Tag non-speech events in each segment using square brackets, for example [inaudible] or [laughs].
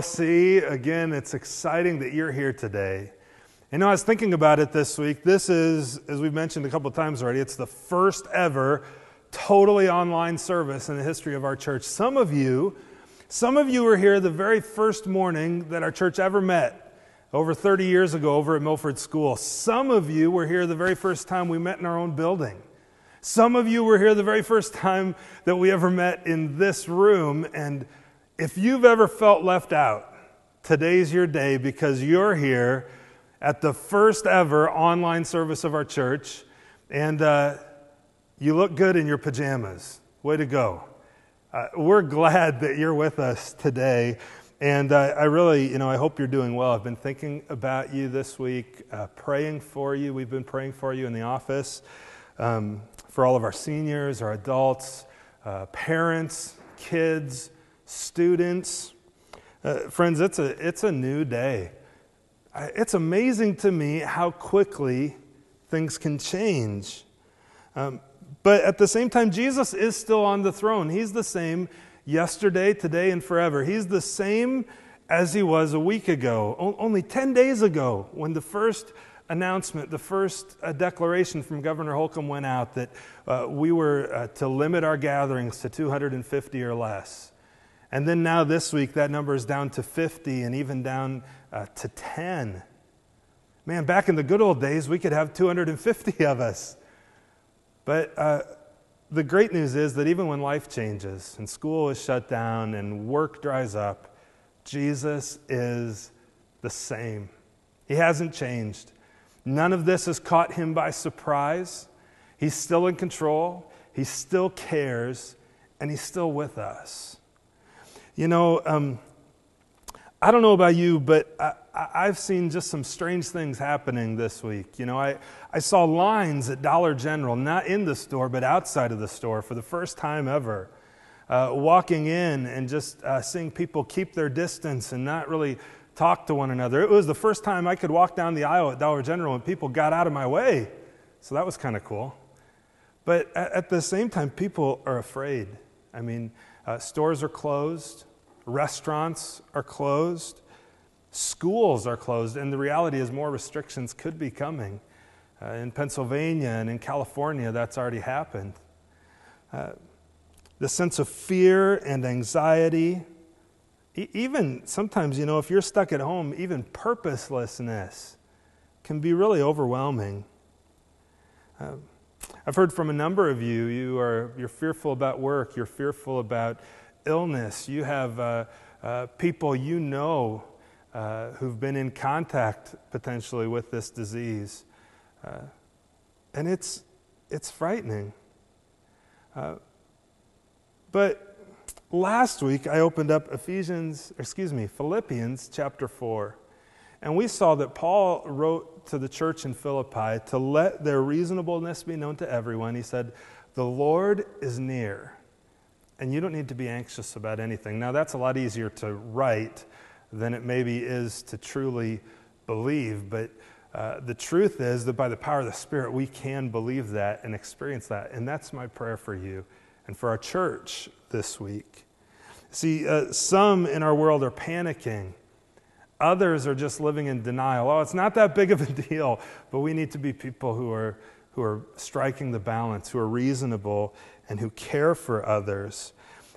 hey, Again, it's exciting that you're here today. Know, I was thinking about it this week. This is, as we've mentioned a couple of times already, it's the first ever totally online service in the history of our church. Some of you, some of you were here the very first morning that our church ever met over 30 years ago over at Milford School. Some of you were here the very first time we met in our own building. Some of you were here the very first time that we ever met in this room. And if you've ever felt left out, today's your day because you're here at the first ever online service of our church. And uh, you look good in your pajamas. Way to go. Uh, we're glad that you're with us today. And uh, I really, you know, I hope you're doing well. I've been thinking about you this week, uh, praying for you. We've been praying for you in the office. Um, for all of our seniors, our adults, uh, parents, kids, students. Uh, friends, it's a, it's a new day. It's amazing to me how quickly things can change. Um, but at the same time, Jesus is still on the throne. He's the same yesterday, today, and forever. He's the same as he was a week ago, o- only 10 days ago, when the first announcement, the first uh, declaration from Governor Holcomb went out that uh, we were uh, to limit our gatherings to 250 or less. And then now this week, that number is down to 50 and even down uh, to 10. Man, back in the good old days, we could have 250 of us. But uh, the great news is that even when life changes and school is shut down and work dries up, Jesus is the same. He hasn't changed. None of this has caught him by surprise. He's still in control, he still cares, and he's still with us. You know, um, I don't know about you, but I, have seen just some strange things happening this week. You know, I, I saw lines at Dollar General, not in the store, but outside of the store for the first time ever. Uh, walking in and just uh, seeing people keep their distance and not really talk to one another. It was the first time I could walk down the aisle at Dollar General and people got out of my way. So that was kind of cool. But at, the same time, people are afraid. I mean, uh, stores are closed, restaurants are closed, schools are closed, and the reality is more restrictions could be coming. Uh, in Pennsylvania and in California, that's already happened. Uh, the sense of fear and anxiety even sometimes, you know, if you're stuck at home, even purposelessness can be really overwhelming. Uh, I've heard from a number of you, you are, you're fearful about work, you're fearful about illness, you have uh, uh, people you know uh, who've been in contact potentially with this disease. Uh, and it's, it's frightening. Uh, but Last week, I opened up Ephesians, excuse me, Philippians chapter 4. And we saw that Paul wrote to the church in Philippi to let their reasonableness be known to everyone. He said, The Lord is near, and you don't need to be anxious about anything. Now, that's a lot easier to write than it maybe is to truly believe, but uh, the truth is that by the power of the Spirit, we can believe that and experience that. And that's my prayer for you and for our church this week. See, uh, some in our world are panicking. Others are just living in denial. Oh, it's not that big of a [laughs] deal, but we need to be people who are, who are striking the balance, who are reasonable, and who care for others.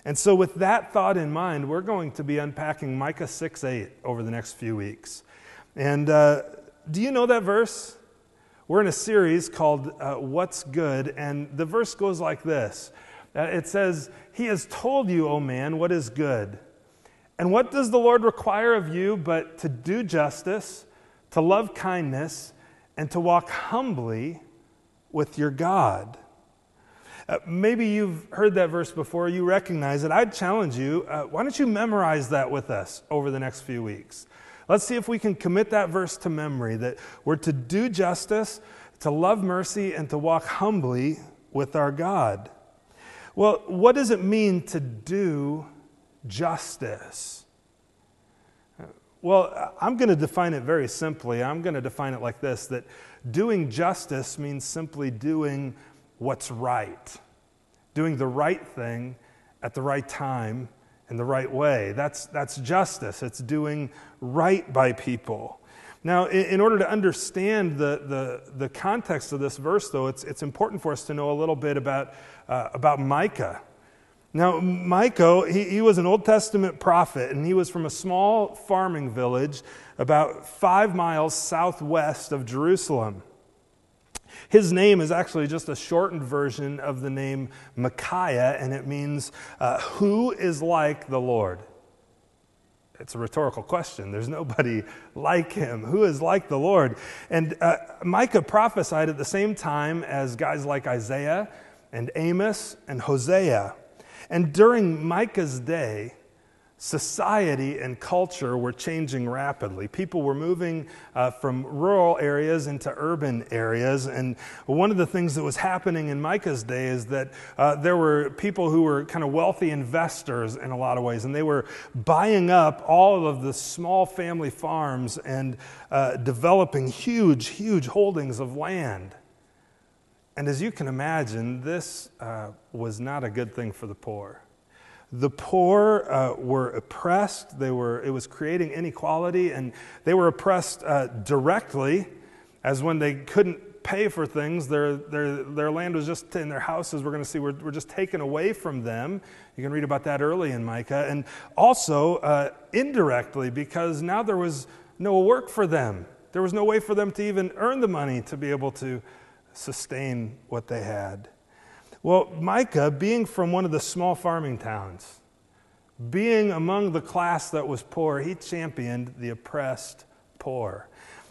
And so, with that thought in mind, we're going to be unpacking Micah 6 8 over the next few weeks. And uh, do you know that verse? We're in a series called uh, What's Good, and the verse goes like this uh, it says, He has told you, O man, what is good. And what does the Lord require of you but to do justice, to love kindness, and to walk humbly with your God? Uh, maybe you've heard that verse before, you recognize it. I'd challenge you, uh, why don't you memorize that with us over the next few weeks? Let's see if we can commit that verse to memory that we're to do justice, to love mercy, and to walk humbly with our God. Well, what does it mean to do justice? Well, I'm going to define it very simply. I'm going to define it like this that doing justice means simply doing what's right, doing the right thing at the right time in the right way. That's, that's justice, it's doing right by people. Now, in, order to understand the, the, the, context of this verse, though, it's, it's important for us to know a little bit about, uh, about Micah. Now, Micah, he, he was an Old Testament prophet, and he was from a small farming village about five miles southwest of Jerusalem. His name is actually just a shortened version of the name Micaiah, and it means, uh, Who is like the Lord? It's a rhetorical question. There's nobody [laughs] like him. Who is like the Lord? And uh, Micah prophesied at the same time as guys like Isaiah and Amos and Hosea. And during Micah's day, society and culture were changing rapidly. People were moving uh, from rural areas into urban areas. And one of the things that was happening in Micah's day is that uh, there were people who were kind of wealthy investors in a lot of ways, and they were buying up all of the small family farms and uh, developing huge, huge holdings of land. And as you can imagine, this uh, was not a good thing for the poor. The poor uh, were oppressed. They were, it was creating inequality, and they were oppressed uh, directly, as when they couldn't pay for things, their, their, their land was just in their houses, we're going to see, were, were just taken away from them. You can read about that early in Micah. And also uh, indirectly, because now there was no work for them. There was no way for them to even earn the money to be able to sustain what they had. Well, Micah, being from one of the small farming towns, being among the class that was poor, he championed the oppressed poor.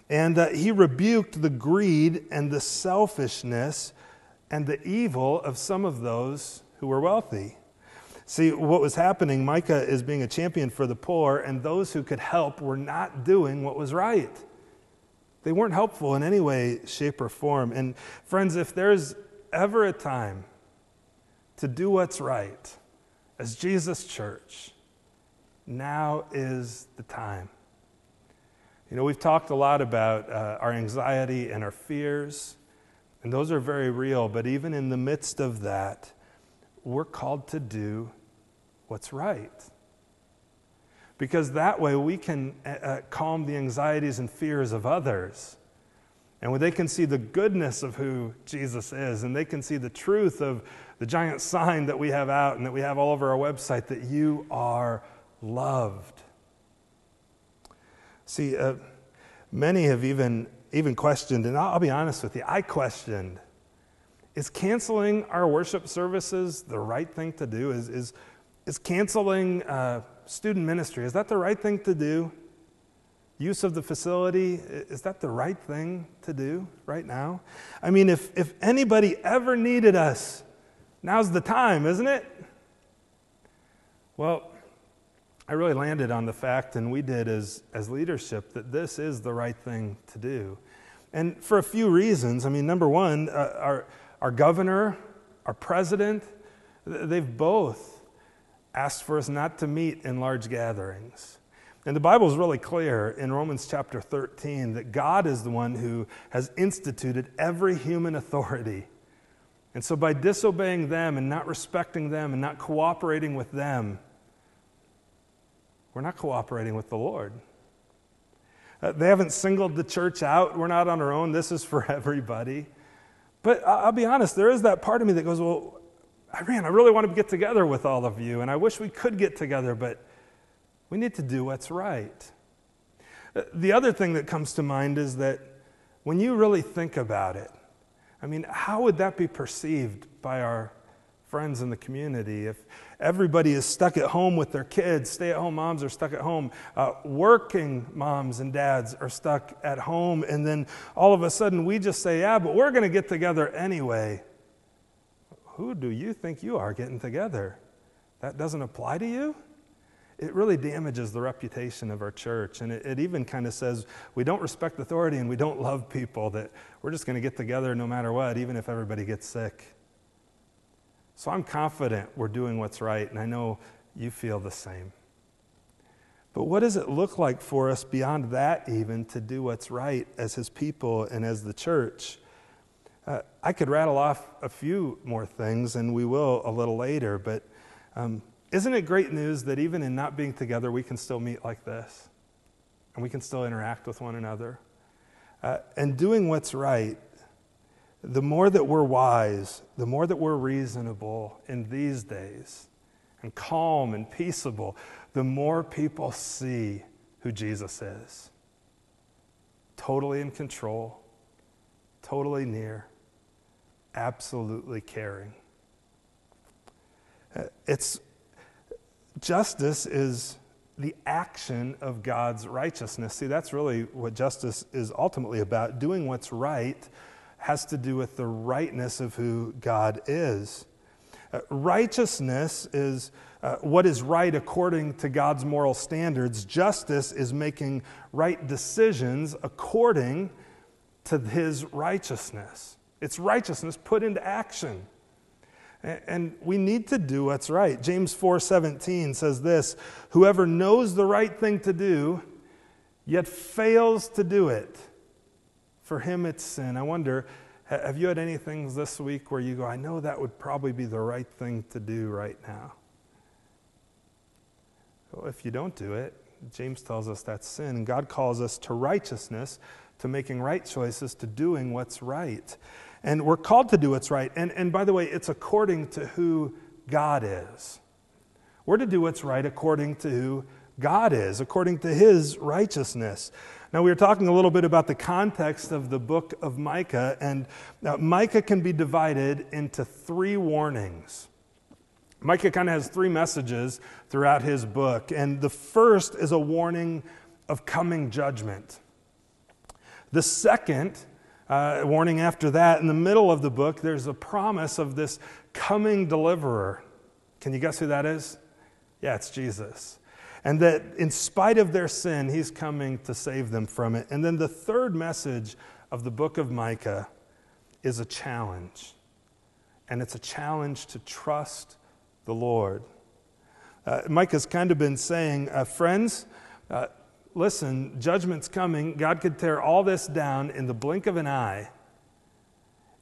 And uh, he rebuked the greed and the selfishness and the evil of some of those who were wealthy. See, what was happening, Micah is being a champion for the poor, and those who could help were not doing what was right. They weren't helpful in any way, shape, or form. And friends, if there's ever a time to do what's right as Jesus' church, now is the time. You know, we've talked a lot about uh, our anxiety and our fears, and those are very real, but even in the midst of that, we're called to do what's right. Because that way we can uh, uh calm the anxieties and fears of others and when they can see the goodness of who Jesus is, and they can see the truth of the giant sign that we have out and that we have all over our website that you are loved. See, uh, many have even, even questioned, and I'll, I'll be honest with you, I questioned is canceling our worship services the right thing to do? Is, is, is canceling uh, student ministry, is that the right thing to do? use of the facility, is that the right thing to do right now? I mean, if, if anybody ever needed us, now's the time, isn't it? Well, I really landed on the fact, and we did as, as leadership, that this is the right thing to do. And for a few reasons. I mean, number one, uh, our, our governor, our president, they've both asked for us not to meet in large gatherings. And the Bible is really clear in Romans chapter 13 that God is the one who has instituted every human authority. And so, by disobeying them and not respecting them and not cooperating with them, we're not cooperating with the Lord. Uh, they haven't singled the church out. We're not on our own. This is for [laughs] everybody. But I'll be honest, there is that part of me that goes, Well, Irene, I really want to get together with all of you, and I wish we could get together, but we need to do what's right. Uh, the other thing that comes to mind is that when you really think about it, I mean, how would that be perceived by our friends in the community if everybody is stuck at home with their kids? Stay at home moms are stuck at home, uh, working moms and dads are stuck at home, and then all of a sudden we just say, Yeah, but we're going to get together anyway. Who do you think you are getting together? That doesn't apply to you? it really damages the reputation of our church. And it, it even kind of says we don't respect authority and we don't love people, that we're just going to get together no matter what, even if everybody gets sick. So I'm confident we're doing what's right, and I know you feel the same. But what does it look like for us beyond that, even, to do what's right as His people and as the church? Uh, I could rattle off a few more things, and we will a little later, but um, isn't it great news that even in not being together, we can still meet like this? And we can still interact with one another? Uh, and doing what's right, the more that we're wise, the more that we're reasonable in these days, and calm and peaceable, the more people see who Jesus is. Totally in control, totally near, absolutely caring. Uh, it's justice is the action of God's righteousness. See, that's really what justice is ultimately about. Doing what's right has to do with the rightness of who God is. Uh, righteousness is uh, what is right according to God's moral standards. Justice is making right decisions according to his righteousness. It's righteousness put into action. And we need to do what's right. James 4:17 says this, whoever knows the right thing to do yet fails to do it, for him it's sin. I wonder have you had any things this week where you go, I know that would probably be the right thing to do right now? Well, if you don't do it, James tells us that's sin. God calls us to righteousness, to making right choices, to doing what's right. And we're called to do what's right. And, and by the way, it's according to who God is. We're to do what's right according to who God is, according to his righteousness. Now, we were talking a little bit about the context of the book of Micah, and now Micah can be divided into three warnings. Micah kind of has three messages throughout his book, and the first is a warning of coming judgment. The second uh, warning after that, in the middle of the book, there's a promise of this coming deliverer. Can you guess who that is? Yeah, it's Jesus. And that in spite of their sin, he's coming to save them from it. And then the third message of the book of Micah is a challenge. And it's a challenge to trust the Lord. Uh, Micah's kind of been saying, uh, friends, uh, listen, judgment's coming. God could tear all this down in the blink of an eye.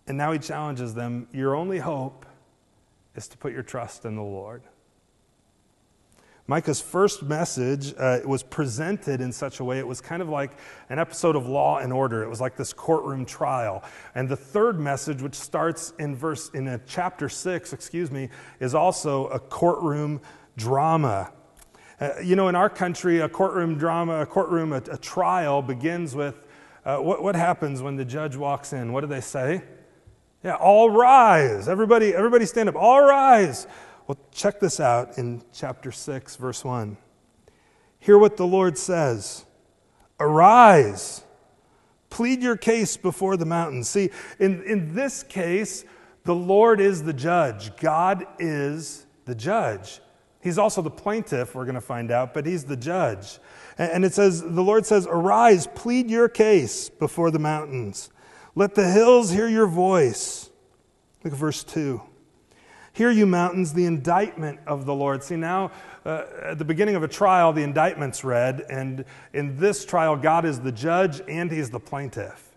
And now he challenges them your only hope is to put your trust in the Lord. Micah's first message uh, was presented in such a way, it was kind of like an episode of Law and Order. It was like this courtroom trial. And the third message, which starts in verse, in a chapter six, excuse me, is also a courtroom drama. Uh, you know, in our country, a courtroom drama, a courtroom, a, a trial begins with uh, what, what happens when the judge walks in? What do they say? Yeah, all rise. Everybody, everybody stand up. All rise. Well, check this out in chapter 6, verse 1. Hear what the Lord says Arise, plead your case before the mountains. See, in, in this case, the Lord is the judge, God is the judge. He's also the plaintiff, we're going to find out, but he's the judge. And it says, the Lord says, Arise, plead your case before the mountains. Let the hills hear your voice. Look at verse 2. Hear, you mountains, the indictment of the Lord. See, now uh, at the beginning of a trial, the indictment's read, and in this trial, God is the judge and he's the plaintiff.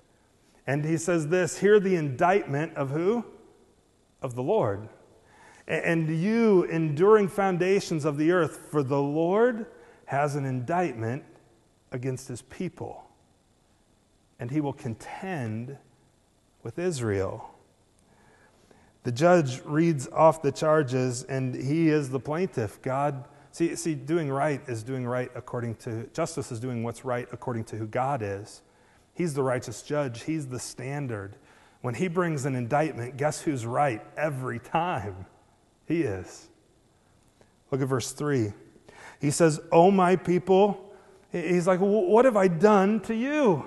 And he says this Hear the indictment of who? Of the Lord and you enduring foundations of the earth, for the Lord has an indictment against his people, and he will contend with Israel. The judge reads off the charges, and he is the plaintiff. God, see, see, doing right is doing right according to, justice is doing what's right according to who God is. He's the righteous judge, He's the standard. When He brings an indictment, guess who's right every time? He is. Look at verse 3. He says, Oh, my people. He's like, What have I done to you?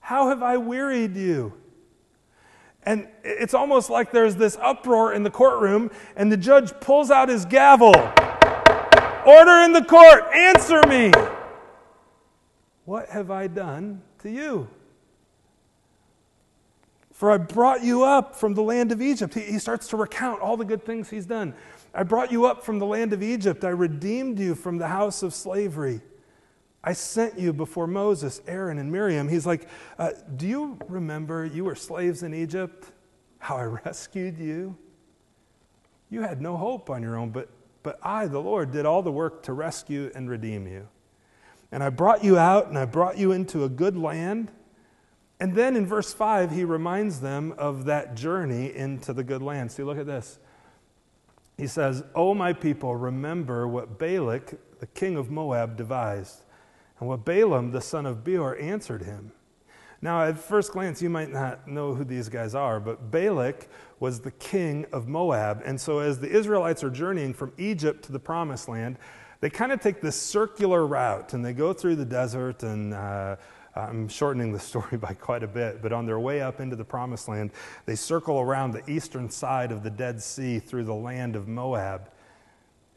How have I wearied you? And it's almost like there's this uproar in the courtroom, and the judge pulls out his gavel. Order in the court, answer me. What have I done to you? For I brought you up from the land of Egypt. He, he, starts to recount all the good things he's done. I brought you up from the land of Egypt. I redeemed you from the house of slavery. I sent you before Moses, Aaron, and Miriam. He's like, uh, Do you remember you were slaves in Egypt? How I [laughs] rescued you? You had no hope on your own, but, but I, the Lord, did all the work to rescue and redeem you. And I brought you out and I brought you into a good land. And then in verse 5, he reminds them of that journey into the good land. See, look at this. He says, O my people, remember what Balak, the king of Moab, devised, and what Balaam, the son of Beor, answered him. Now, at first glance, you might not know who these guys are, but Balak was the king of Moab. And so, as the Israelites are journeying from Egypt to the promised land, they kind of take this circular route and they go through the desert and uh, I'm shortening the [laughs] story by quite a bit, but on their way up into the promised land, they circle around the eastern side of the Dead Sea through the land of Moab.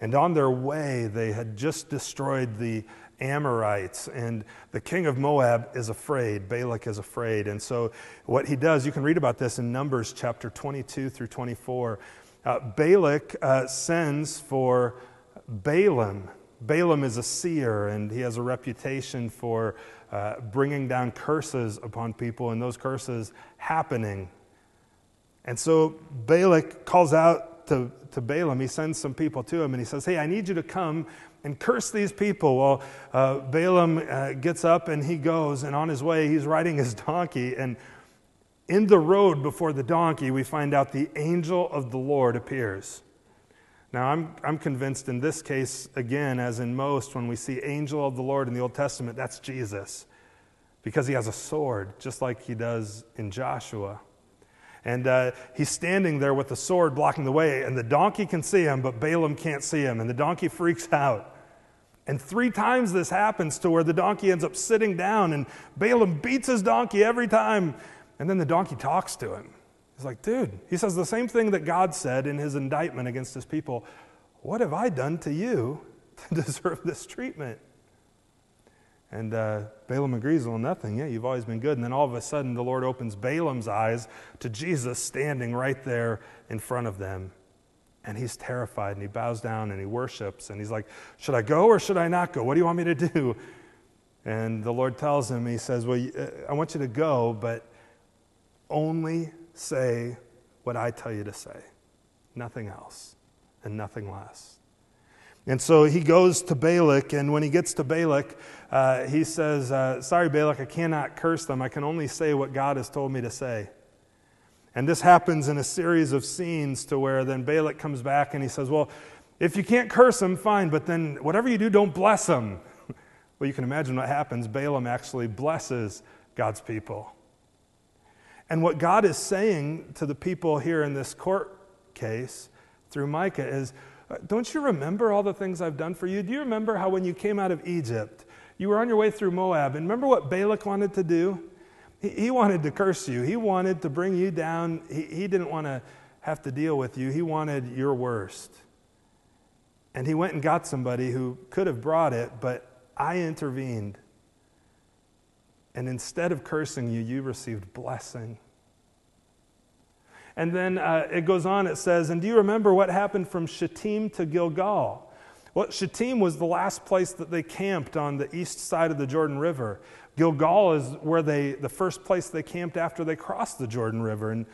And on their way, they had just destroyed the Amorites, and the king of Moab is afraid. Balak is afraid. And so, what he does, you can read about this in Numbers chapter 22 through 24. Uh, Balak uh, sends for Balaam. Balaam is a seer, and he has a reputation for uh, bringing down curses upon people and those curses happening. And so Balak calls out to, to Balaam. He sends some people to him and he says, Hey, I need you to come and curse these people. Well, uh, Balaam uh, gets up and he goes, and on his way, he's riding his [laughs] donkey. And in the road before the donkey, we find out the angel of the Lord appears. Now, I'm, I'm convinced in this case, again, as in most, when we see angel of the Lord in the Old Testament, that's Jesus. Because he has a sword, just like he does in Joshua. And uh, he's standing there with the sword blocking the way, and the donkey can see him, but Balaam can't see him, and the donkey freaks [laughs] out. And three times this happens to where the donkey ends up sitting down, and Balaam beats his donkey every time, and then the donkey talks to him. He's like, dude, he says the same thing that God said in his indictment against his people. What have I done to you to [laughs] deserve this treatment? And uh, Balaam agrees, well, nothing. Yeah, you've always been good. And then all of a sudden, the Lord opens Balaam's eyes to Jesus standing right there in front of them. And he's terrified and he bows down and he worships. And he's like, Should I go or should I not go? What do you want me to do? And the Lord tells him, He says, Well, uh, I want you to go, but only say what I tell you to say, nothing else and nothing less. And so he goes to Balak, and when he gets to Balak, uh, he says, uh, Sorry, Balak, I cannot curse them. I can only say what God has told me to say. And this happens in a series of scenes to where then Balak comes back and he says, Well, if you can't curse them, fine, but then whatever you do, don't bless them. [laughs] well, you can imagine what happens. Balaam actually blesses God's people. And what God is saying to the people here in this court case through Micah is uh, Don't you remember all the things I've done for you? Do you remember how when you came out of Egypt, you were on your way through Moab, and remember what Balak wanted to do? He, he wanted to curse you, he wanted to bring you down. He, he didn't want to have to deal with you, he wanted your worst. And he went and got somebody who could have brought it, but I intervened and instead of cursing you, you received blessing. And then uh, it goes on, it says, And do you remember what happened from Shittim to Gilgal? Well, Shittim was the last place that they camped on the east side of the Jordan River. Gilgal is where they, the first place they camped after they crossed the Jordan River. And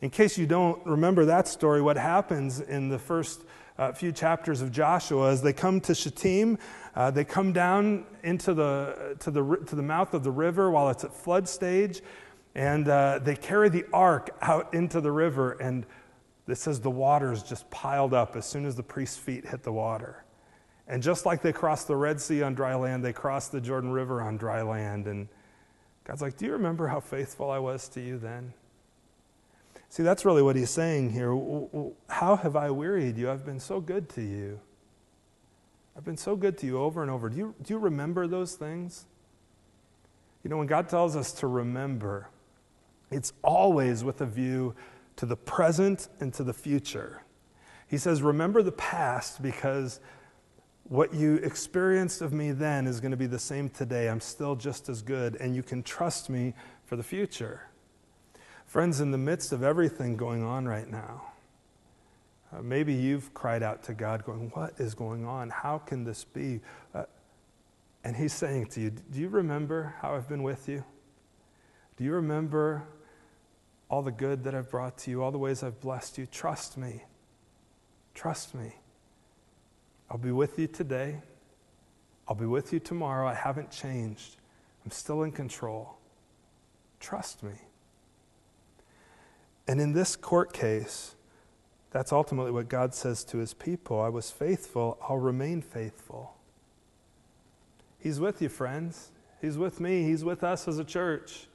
in case you don't remember that story, what happens in the first uh, few chapters of Joshua as they come to Shittim, uh, they come down into the, to, the, to the mouth of the river while it's at flood stage, and uh, they carry the ark out into the river, and it says the waters just piled up as soon as the priest's feet hit the water. And just like they crossed the Red Sea on dry land, they crossed the Jordan River on dry land. And God's like, Do you remember how faithful I was to you then? See, that's really what he's saying here. How have I wearied you? I've been so good to you. I've been so good to you over and over. Do you, do you remember those things? You know, when God tells us to remember, it's always with a view to the present and to the future. He says, Remember the past because what you experienced of me then is going to be the same today. I'm still just as good, and you can trust me for the future. Friends, in the midst of everything going on right now, uh, maybe you've cried out to God, going, What is going on? How can this be? Uh, and He's saying to you, Do you remember how I've been with you? Do you remember all the good that I've brought to you, all the ways I've blessed you? Trust me. Trust me. I'll be with you today. I'll be with you tomorrow. I haven't changed. I'm still in control. Trust me. And in this court case, that's ultimately what God says to his people I was faithful, I'll remain faithful. He's with you, friends. He's with me. He's with us as a church.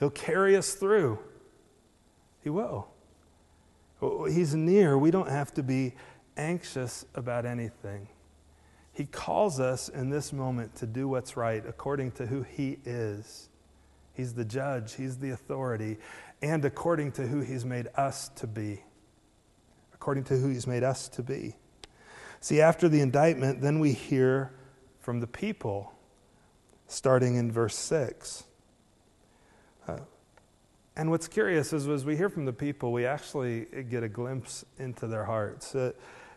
He'll carry us through. He will. He's near. We don't have to be anxious about anything. He calls us in this moment to do what's right according to who He is. He's the judge, He's the authority, and according to who He's made us to be. According to who He's made us to be. See, after the indictment, then we hear from the people, starting in verse 6. Uh, and what's curious is, as we hear from the people, we actually get a glimpse into their hearts. Uh,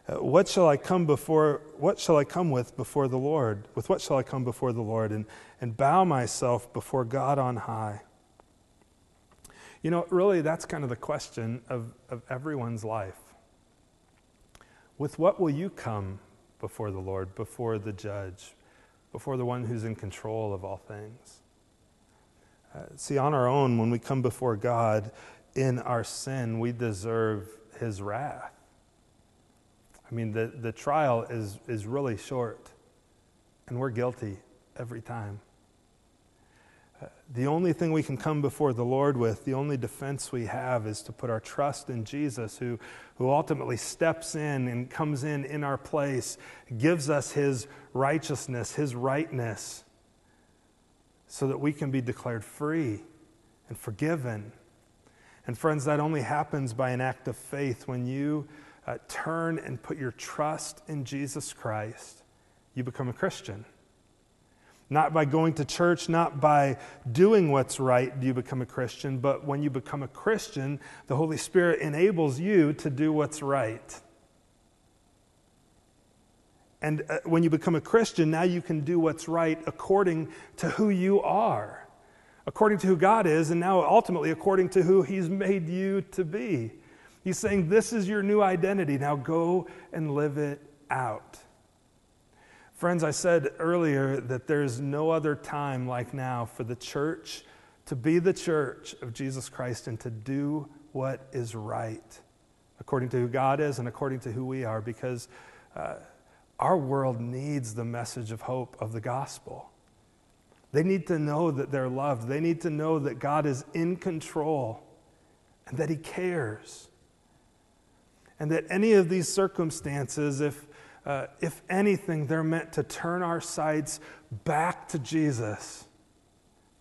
uh, what shall I come before, what shall I come with before the Lord? With what shall I come before the Lord and, and bow myself before God on high? You know, really, that's kind of the question of, of everyone's life. With what will you come before the Lord, before the judge, before the one who's in control of all things? Uh, see, on our own, when we come before God in our sin, we deserve his wrath. I mean, the, the trial is, is really short, and we're guilty every time. The only thing we can come before the Lord with, the only defense we have, is to put our trust in Jesus, who, who ultimately steps in and comes in in our place, gives us his righteousness, his rightness, so that we can be declared free and forgiven. And, friends, that only happens by an act of faith when you uh, turn and put your trust in Jesus Christ, you become a Christian. Not by going to church, not by doing what's right do you become a Christian, but when you become a Christian, the Holy Spirit enables you to do what's right. And uh, when you become a Christian, now you can do what's right according to who you are, according to who God is, and now ultimately according to who He's made you to be. He's saying, This is your new identity. Now go and live it out. Friends, I said earlier that there's no other time like now for the church to be the church of Jesus Christ and to do what is right according to who God is and according to who we are because uh, our world needs the message of hope of the gospel. They need to know that they're loved. They need to know that God is in control and that He cares and that any of these circumstances, if, uh, if anything, they're meant to turn our sights back to Jesus,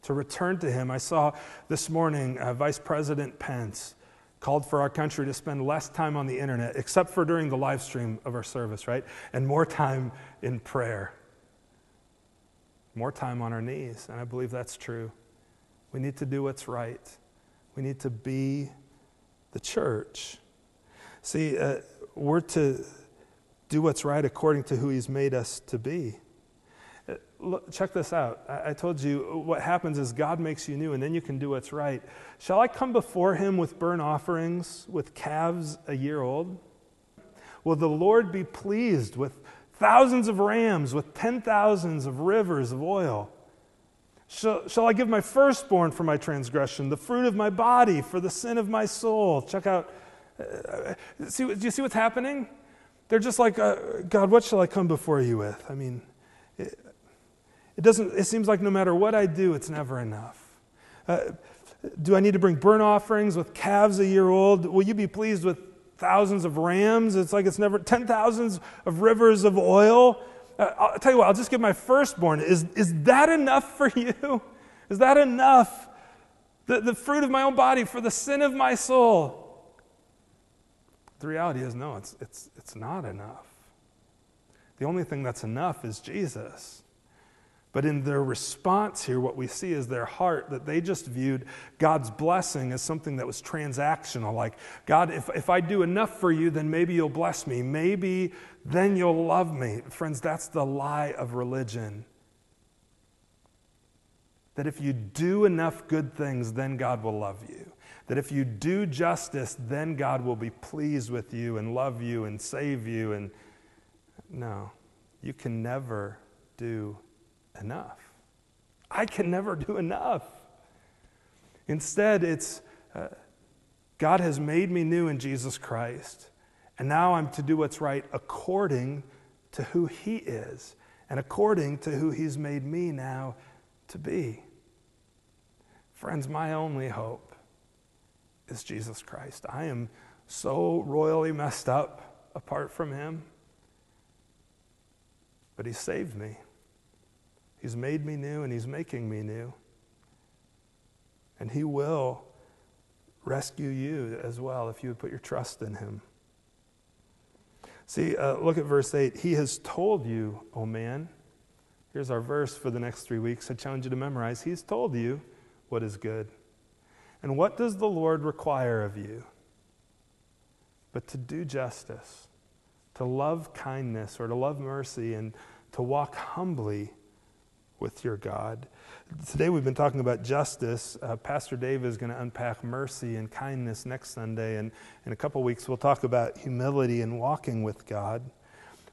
to return to Him. I saw this morning uh, Vice President Pence called for our country to spend less time on the internet, except for during the live stream of our service, right? And more time in prayer. More time on our knees. And I believe that's true. We need to do what's right. We need to be the church. See, uh, we're to do what's right according to who He's made us to be. Uh, check this out. I, I told you what happens is God makes you new, and then you can do what's right. Shall I come before Him with burnt offerings, with calves a year old? Will the Lord be pleased with thousands of rams, with ten thousands of rivers of oil? Shall, shall, I give my firstborn for my transgression, the fruit of my body for the sin of my soul? Check out uh, see, do you see what's happening? They're just like, uh, God, what shall I come before you with? I mean, it, it, doesn't, it seems like no matter what I do, it's never enough. Uh, do I need to bring burnt offerings with calves a year old? Will you be pleased with thousands of rams? It's like it's never, ten thousands of rivers of oil. Uh, I'll tell you what, I'll just give my firstborn. Is, is that enough for you? Is that enough? The, the fruit of my own body for the sin of my soul. The reality is, no, it's, it's, it's not enough. The only thing that's enough is Jesus. But in their response here, what we see is their heart that they just viewed God's blessing as something that was transactional. Like, God, if, if I do enough for you, then maybe you'll bless me. Maybe then you'll love me. Friends, that's the lie of religion. That if you do enough good things, then God will love you that if you do justice, then God will be pleased with you and love you and save you. And No, you can never do enough. I can never do enough. Instead, it's uh, God has made me new in Jesus Christ, and now I'm to do what's right according to who He is and according to who He's made me now to be. Friends, my only hope is Jesus Christ. I am so royally messed up apart from Him, but He saved me. He's made me new and He's making me new. And He will rescue you as well if you would put your trust in Him. See, uh, look at verse 8. He has told you, O oh man. Here's our verse for the next three weeks. I challenge you to memorize. He's told you what is good. And what does the Lord require of you? But to do justice, to love kindness or to love mercy, and to walk humbly with your God. Today we've been talking about justice. Uh, Pastor Dave is going to unpack mercy and kindness next Sunday, and in a couple weeks we'll talk about humility and walking with God.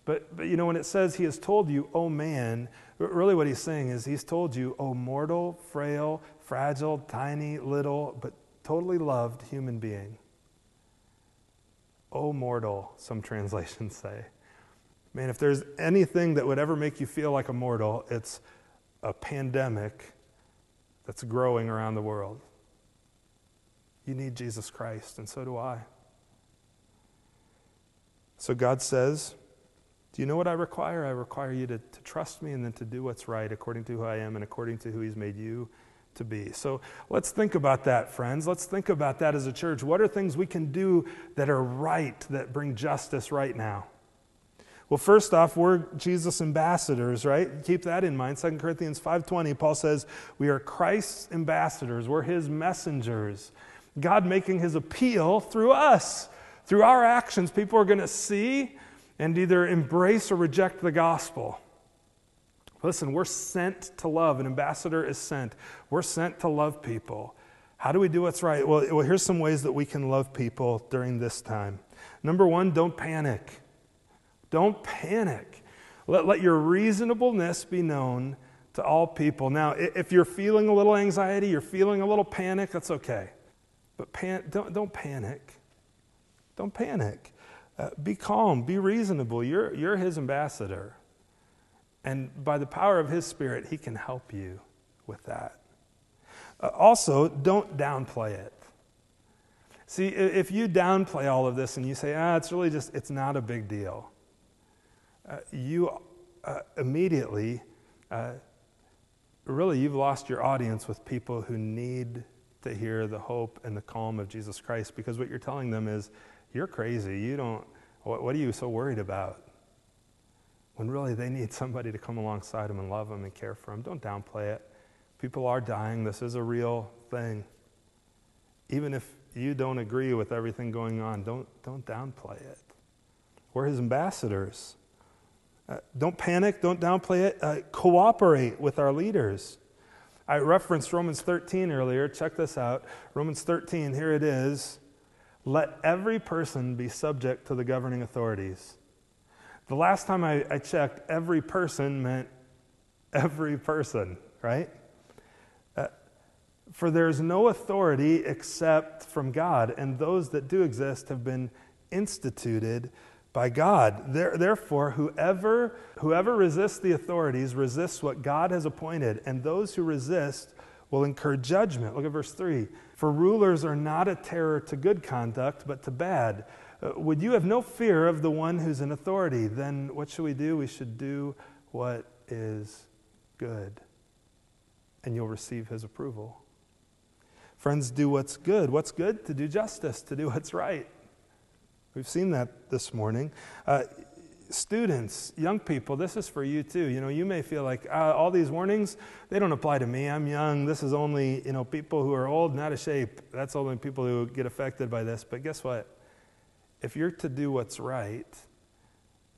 But, but you know, when it says he has told you, oh man, really what he's saying is he's told you, oh mortal, frail, fragile, tiny, little, but totally loved human being. Oh mortal, some translations [laughs] say. Man, if there's anything that would ever make you feel like a mortal, it's a pandemic that's growing around the world. You need Jesus Christ, and so do I. So God says, Do you know what I require? I require you to, to trust me and then to do what's right according to who I am and according to who He's made you to be. So let's think about that, friends. Let's think about that as a church. What are things we can do that are right, that bring justice right now? Well, first off, we're Jesus ambassadors, right? Keep that in mind. 2 Corinthians 5:20, Paul says, "We are Christ's ambassadors. We're his messengers." God making his appeal through us. Through our actions, people are going to see and either embrace or reject the gospel. Listen, we're sent to love. An ambassador is sent. We're sent to love people. How do we do what's right? Well, well here's some ways that we can love people during this time. Number one, don't panic. Don't panic. Let, let your reasonableness be known to all people. Now, if you're feeling a little anxiety, you're feeling a little panic, that's okay. But pan, don't, don't panic. Don't panic. Uh, be calm, be reasonable. You're, you're his ambassador. And by the power of his spirit, he can help you with that. Uh, also, don't downplay it. See, if you downplay all of this and you say, ah, it's really just, it's not a big deal, uh, you uh, immediately, uh, really, you've lost your audience with people who need to hear the hope and the calm of Jesus Christ because what you're telling them is, you're crazy. You don't, what, what are you so worried about? When really they need somebody to come alongside them and love them and care for them. Don't downplay it. People are dying. This is a real thing. Even if you don't agree with everything going on, don't, don't downplay it. We're his ambassadors. Uh, don't panic, don't downplay it. Uh, cooperate with our leaders. I referenced Romans 13 earlier. Check this out. Romans 13, here it is. Let every person be subject to the governing authorities. The last time I, I checked, every person meant every person, right? Uh, for there is no authority except from God, and those that do exist have been instituted by God. Therefore, whoever, whoever resists the authorities resists what God has appointed, and those who resist will incur judgment. Look at verse 3. For rulers are not a terror to good conduct, but to bad. Uh, would you have no fear of the one who's in authority? Then what should we do? We should do what is good, and you'll receive his approval. Friends, do what's good. What's good? To do justice, to do what's right. We've seen that this morning. Uh, students, young people, this is for you too. You know, you may feel like uh, all these warnings, they don't apply to me. I'm young. This is only, you know, people who are old and out of shape. That's only people who get affected by this. But guess what? If you're to do what's right,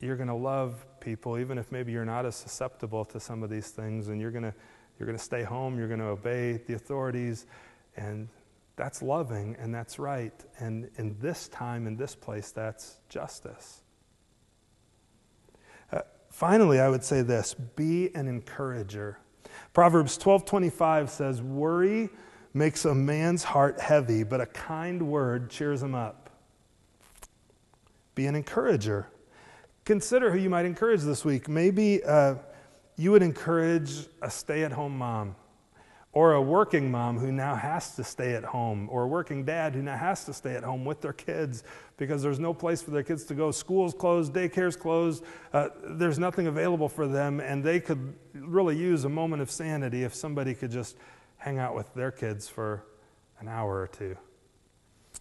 you're going to love people, even if maybe you're not as susceptible to some of these things, and you're going to you're going to stay home, you're going to obey the authorities, and that's loving and that's right. And in this time, in this place, that's justice. Uh, Finally, I would say this be an encourager. Proverbs 12:25 says, "Worry makes a man's heart heavy, but a kind word cheers him up." Be an encourager. Consider who you might encourage this week. Maybe uh, you would encourage a stay-at-home mom or a working mom who now has to stay at home, or a working dad who now has to stay at home with their kids because there's no place for their kids to go. School's closed, daycare's closed, uh, there's nothing available for them, and they could really use a moment of sanity if somebody could just hang out with their kids for an hour or two.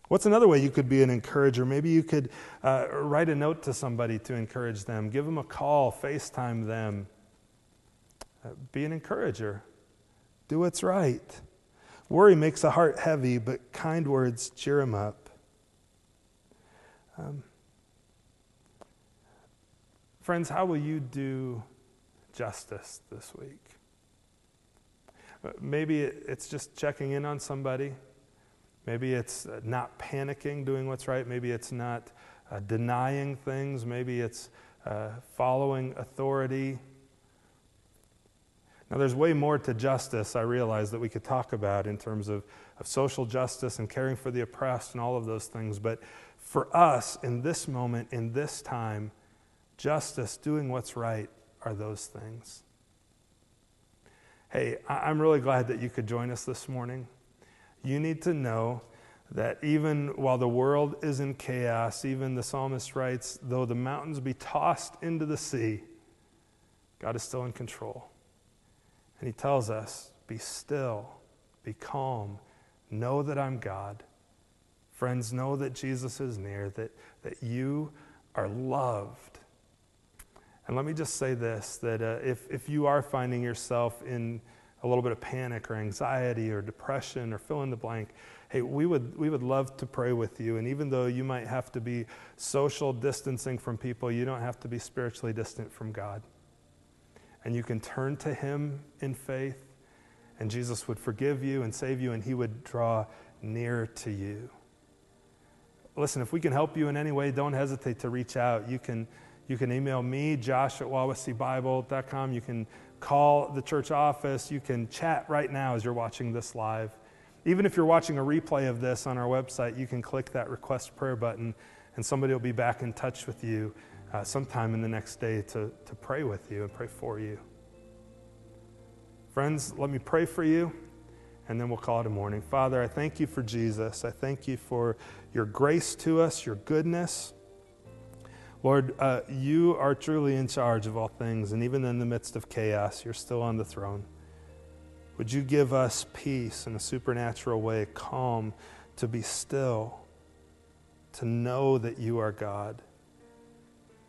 What's another way you could be an encourager? Maybe you could uh, write a note to somebody to encourage them, give them a call, FaceTime them. Uh, be an encourager. Do what's right. Worry makes a heart heavy, but kind words cheer him up. Um, friends, how will you do justice this week? Uh, maybe it's just checking in on somebody. Maybe it's uh, not panicking, doing what's right. Maybe it's not uh, denying things. Maybe it's uh, following authority. Now, there's way more to justice, I realize, that we could talk about in terms of, of social justice and caring for the oppressed and all of those things. But for us, in this moment, in this time, justice, doing what's right, are those things. Hey, I'm really glad that you could join us this morning. You need to know that even while the world is in chaos, even the psalmist writes, though the mountains be tossed into the sea, God is still in control. And he tells us be still, be calm, know that I'm God. Friends, know that Jesus is near, that, that you are loved. And let me just say this that uh, if, if you are finding yourself in a little bit of panic or anxiety or depression or fill in the blank, hey, we would, we would love to pray with you. And even though you might have to be social distancing from people, you don't have to be spiritually distant from God and you can turn to Him in faith, and Jesus would forgive you and save you, and He would draw near to you. Listen, if we can help you in any way, don't hesitate to reach out. You can, you can email me, josh at wawaseebible.com. You can call the church office. You can chat right now as you're watching this live. Even if you're watching a replay of this on our website, you can click that request prayer button, and somebody will be back in touch with you uh, sometime in the next day to, to pray with you and pray for you. Friends, let me pray for you, and then we'll call it a morning. Father, I thank you for Jesus. I thank you for your grace to us, your goodness. Lord, uh, you are truly in charge of all things, and even in the midst of chaos, you're still on the throne. Would you give us peace in a supernatural way, calm, to be still, to know that you are God?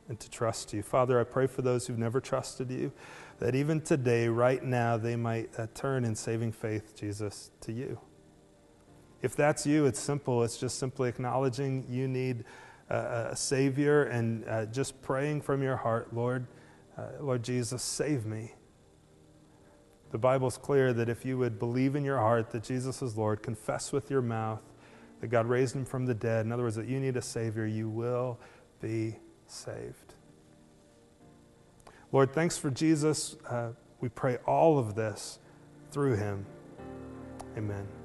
and to trust you. Father, I pray for those who've never trusted you, that even today, right now, they might uh, turn in saving faith, Jesus, to you. If that's you, it's simple. It's just simply acknowledging you need a Savior and uh, just praying from your heart, Lord, uh, Lord Jesus, save me. The Bible's clear that if you would believe in your heart that Jesus is Lord, confess with your mouth that God raised him from the dead, in other words, that you need a Savior, you will be saved. Lord, thanks for Jesus. Uh, we pray all of this through him. Amen.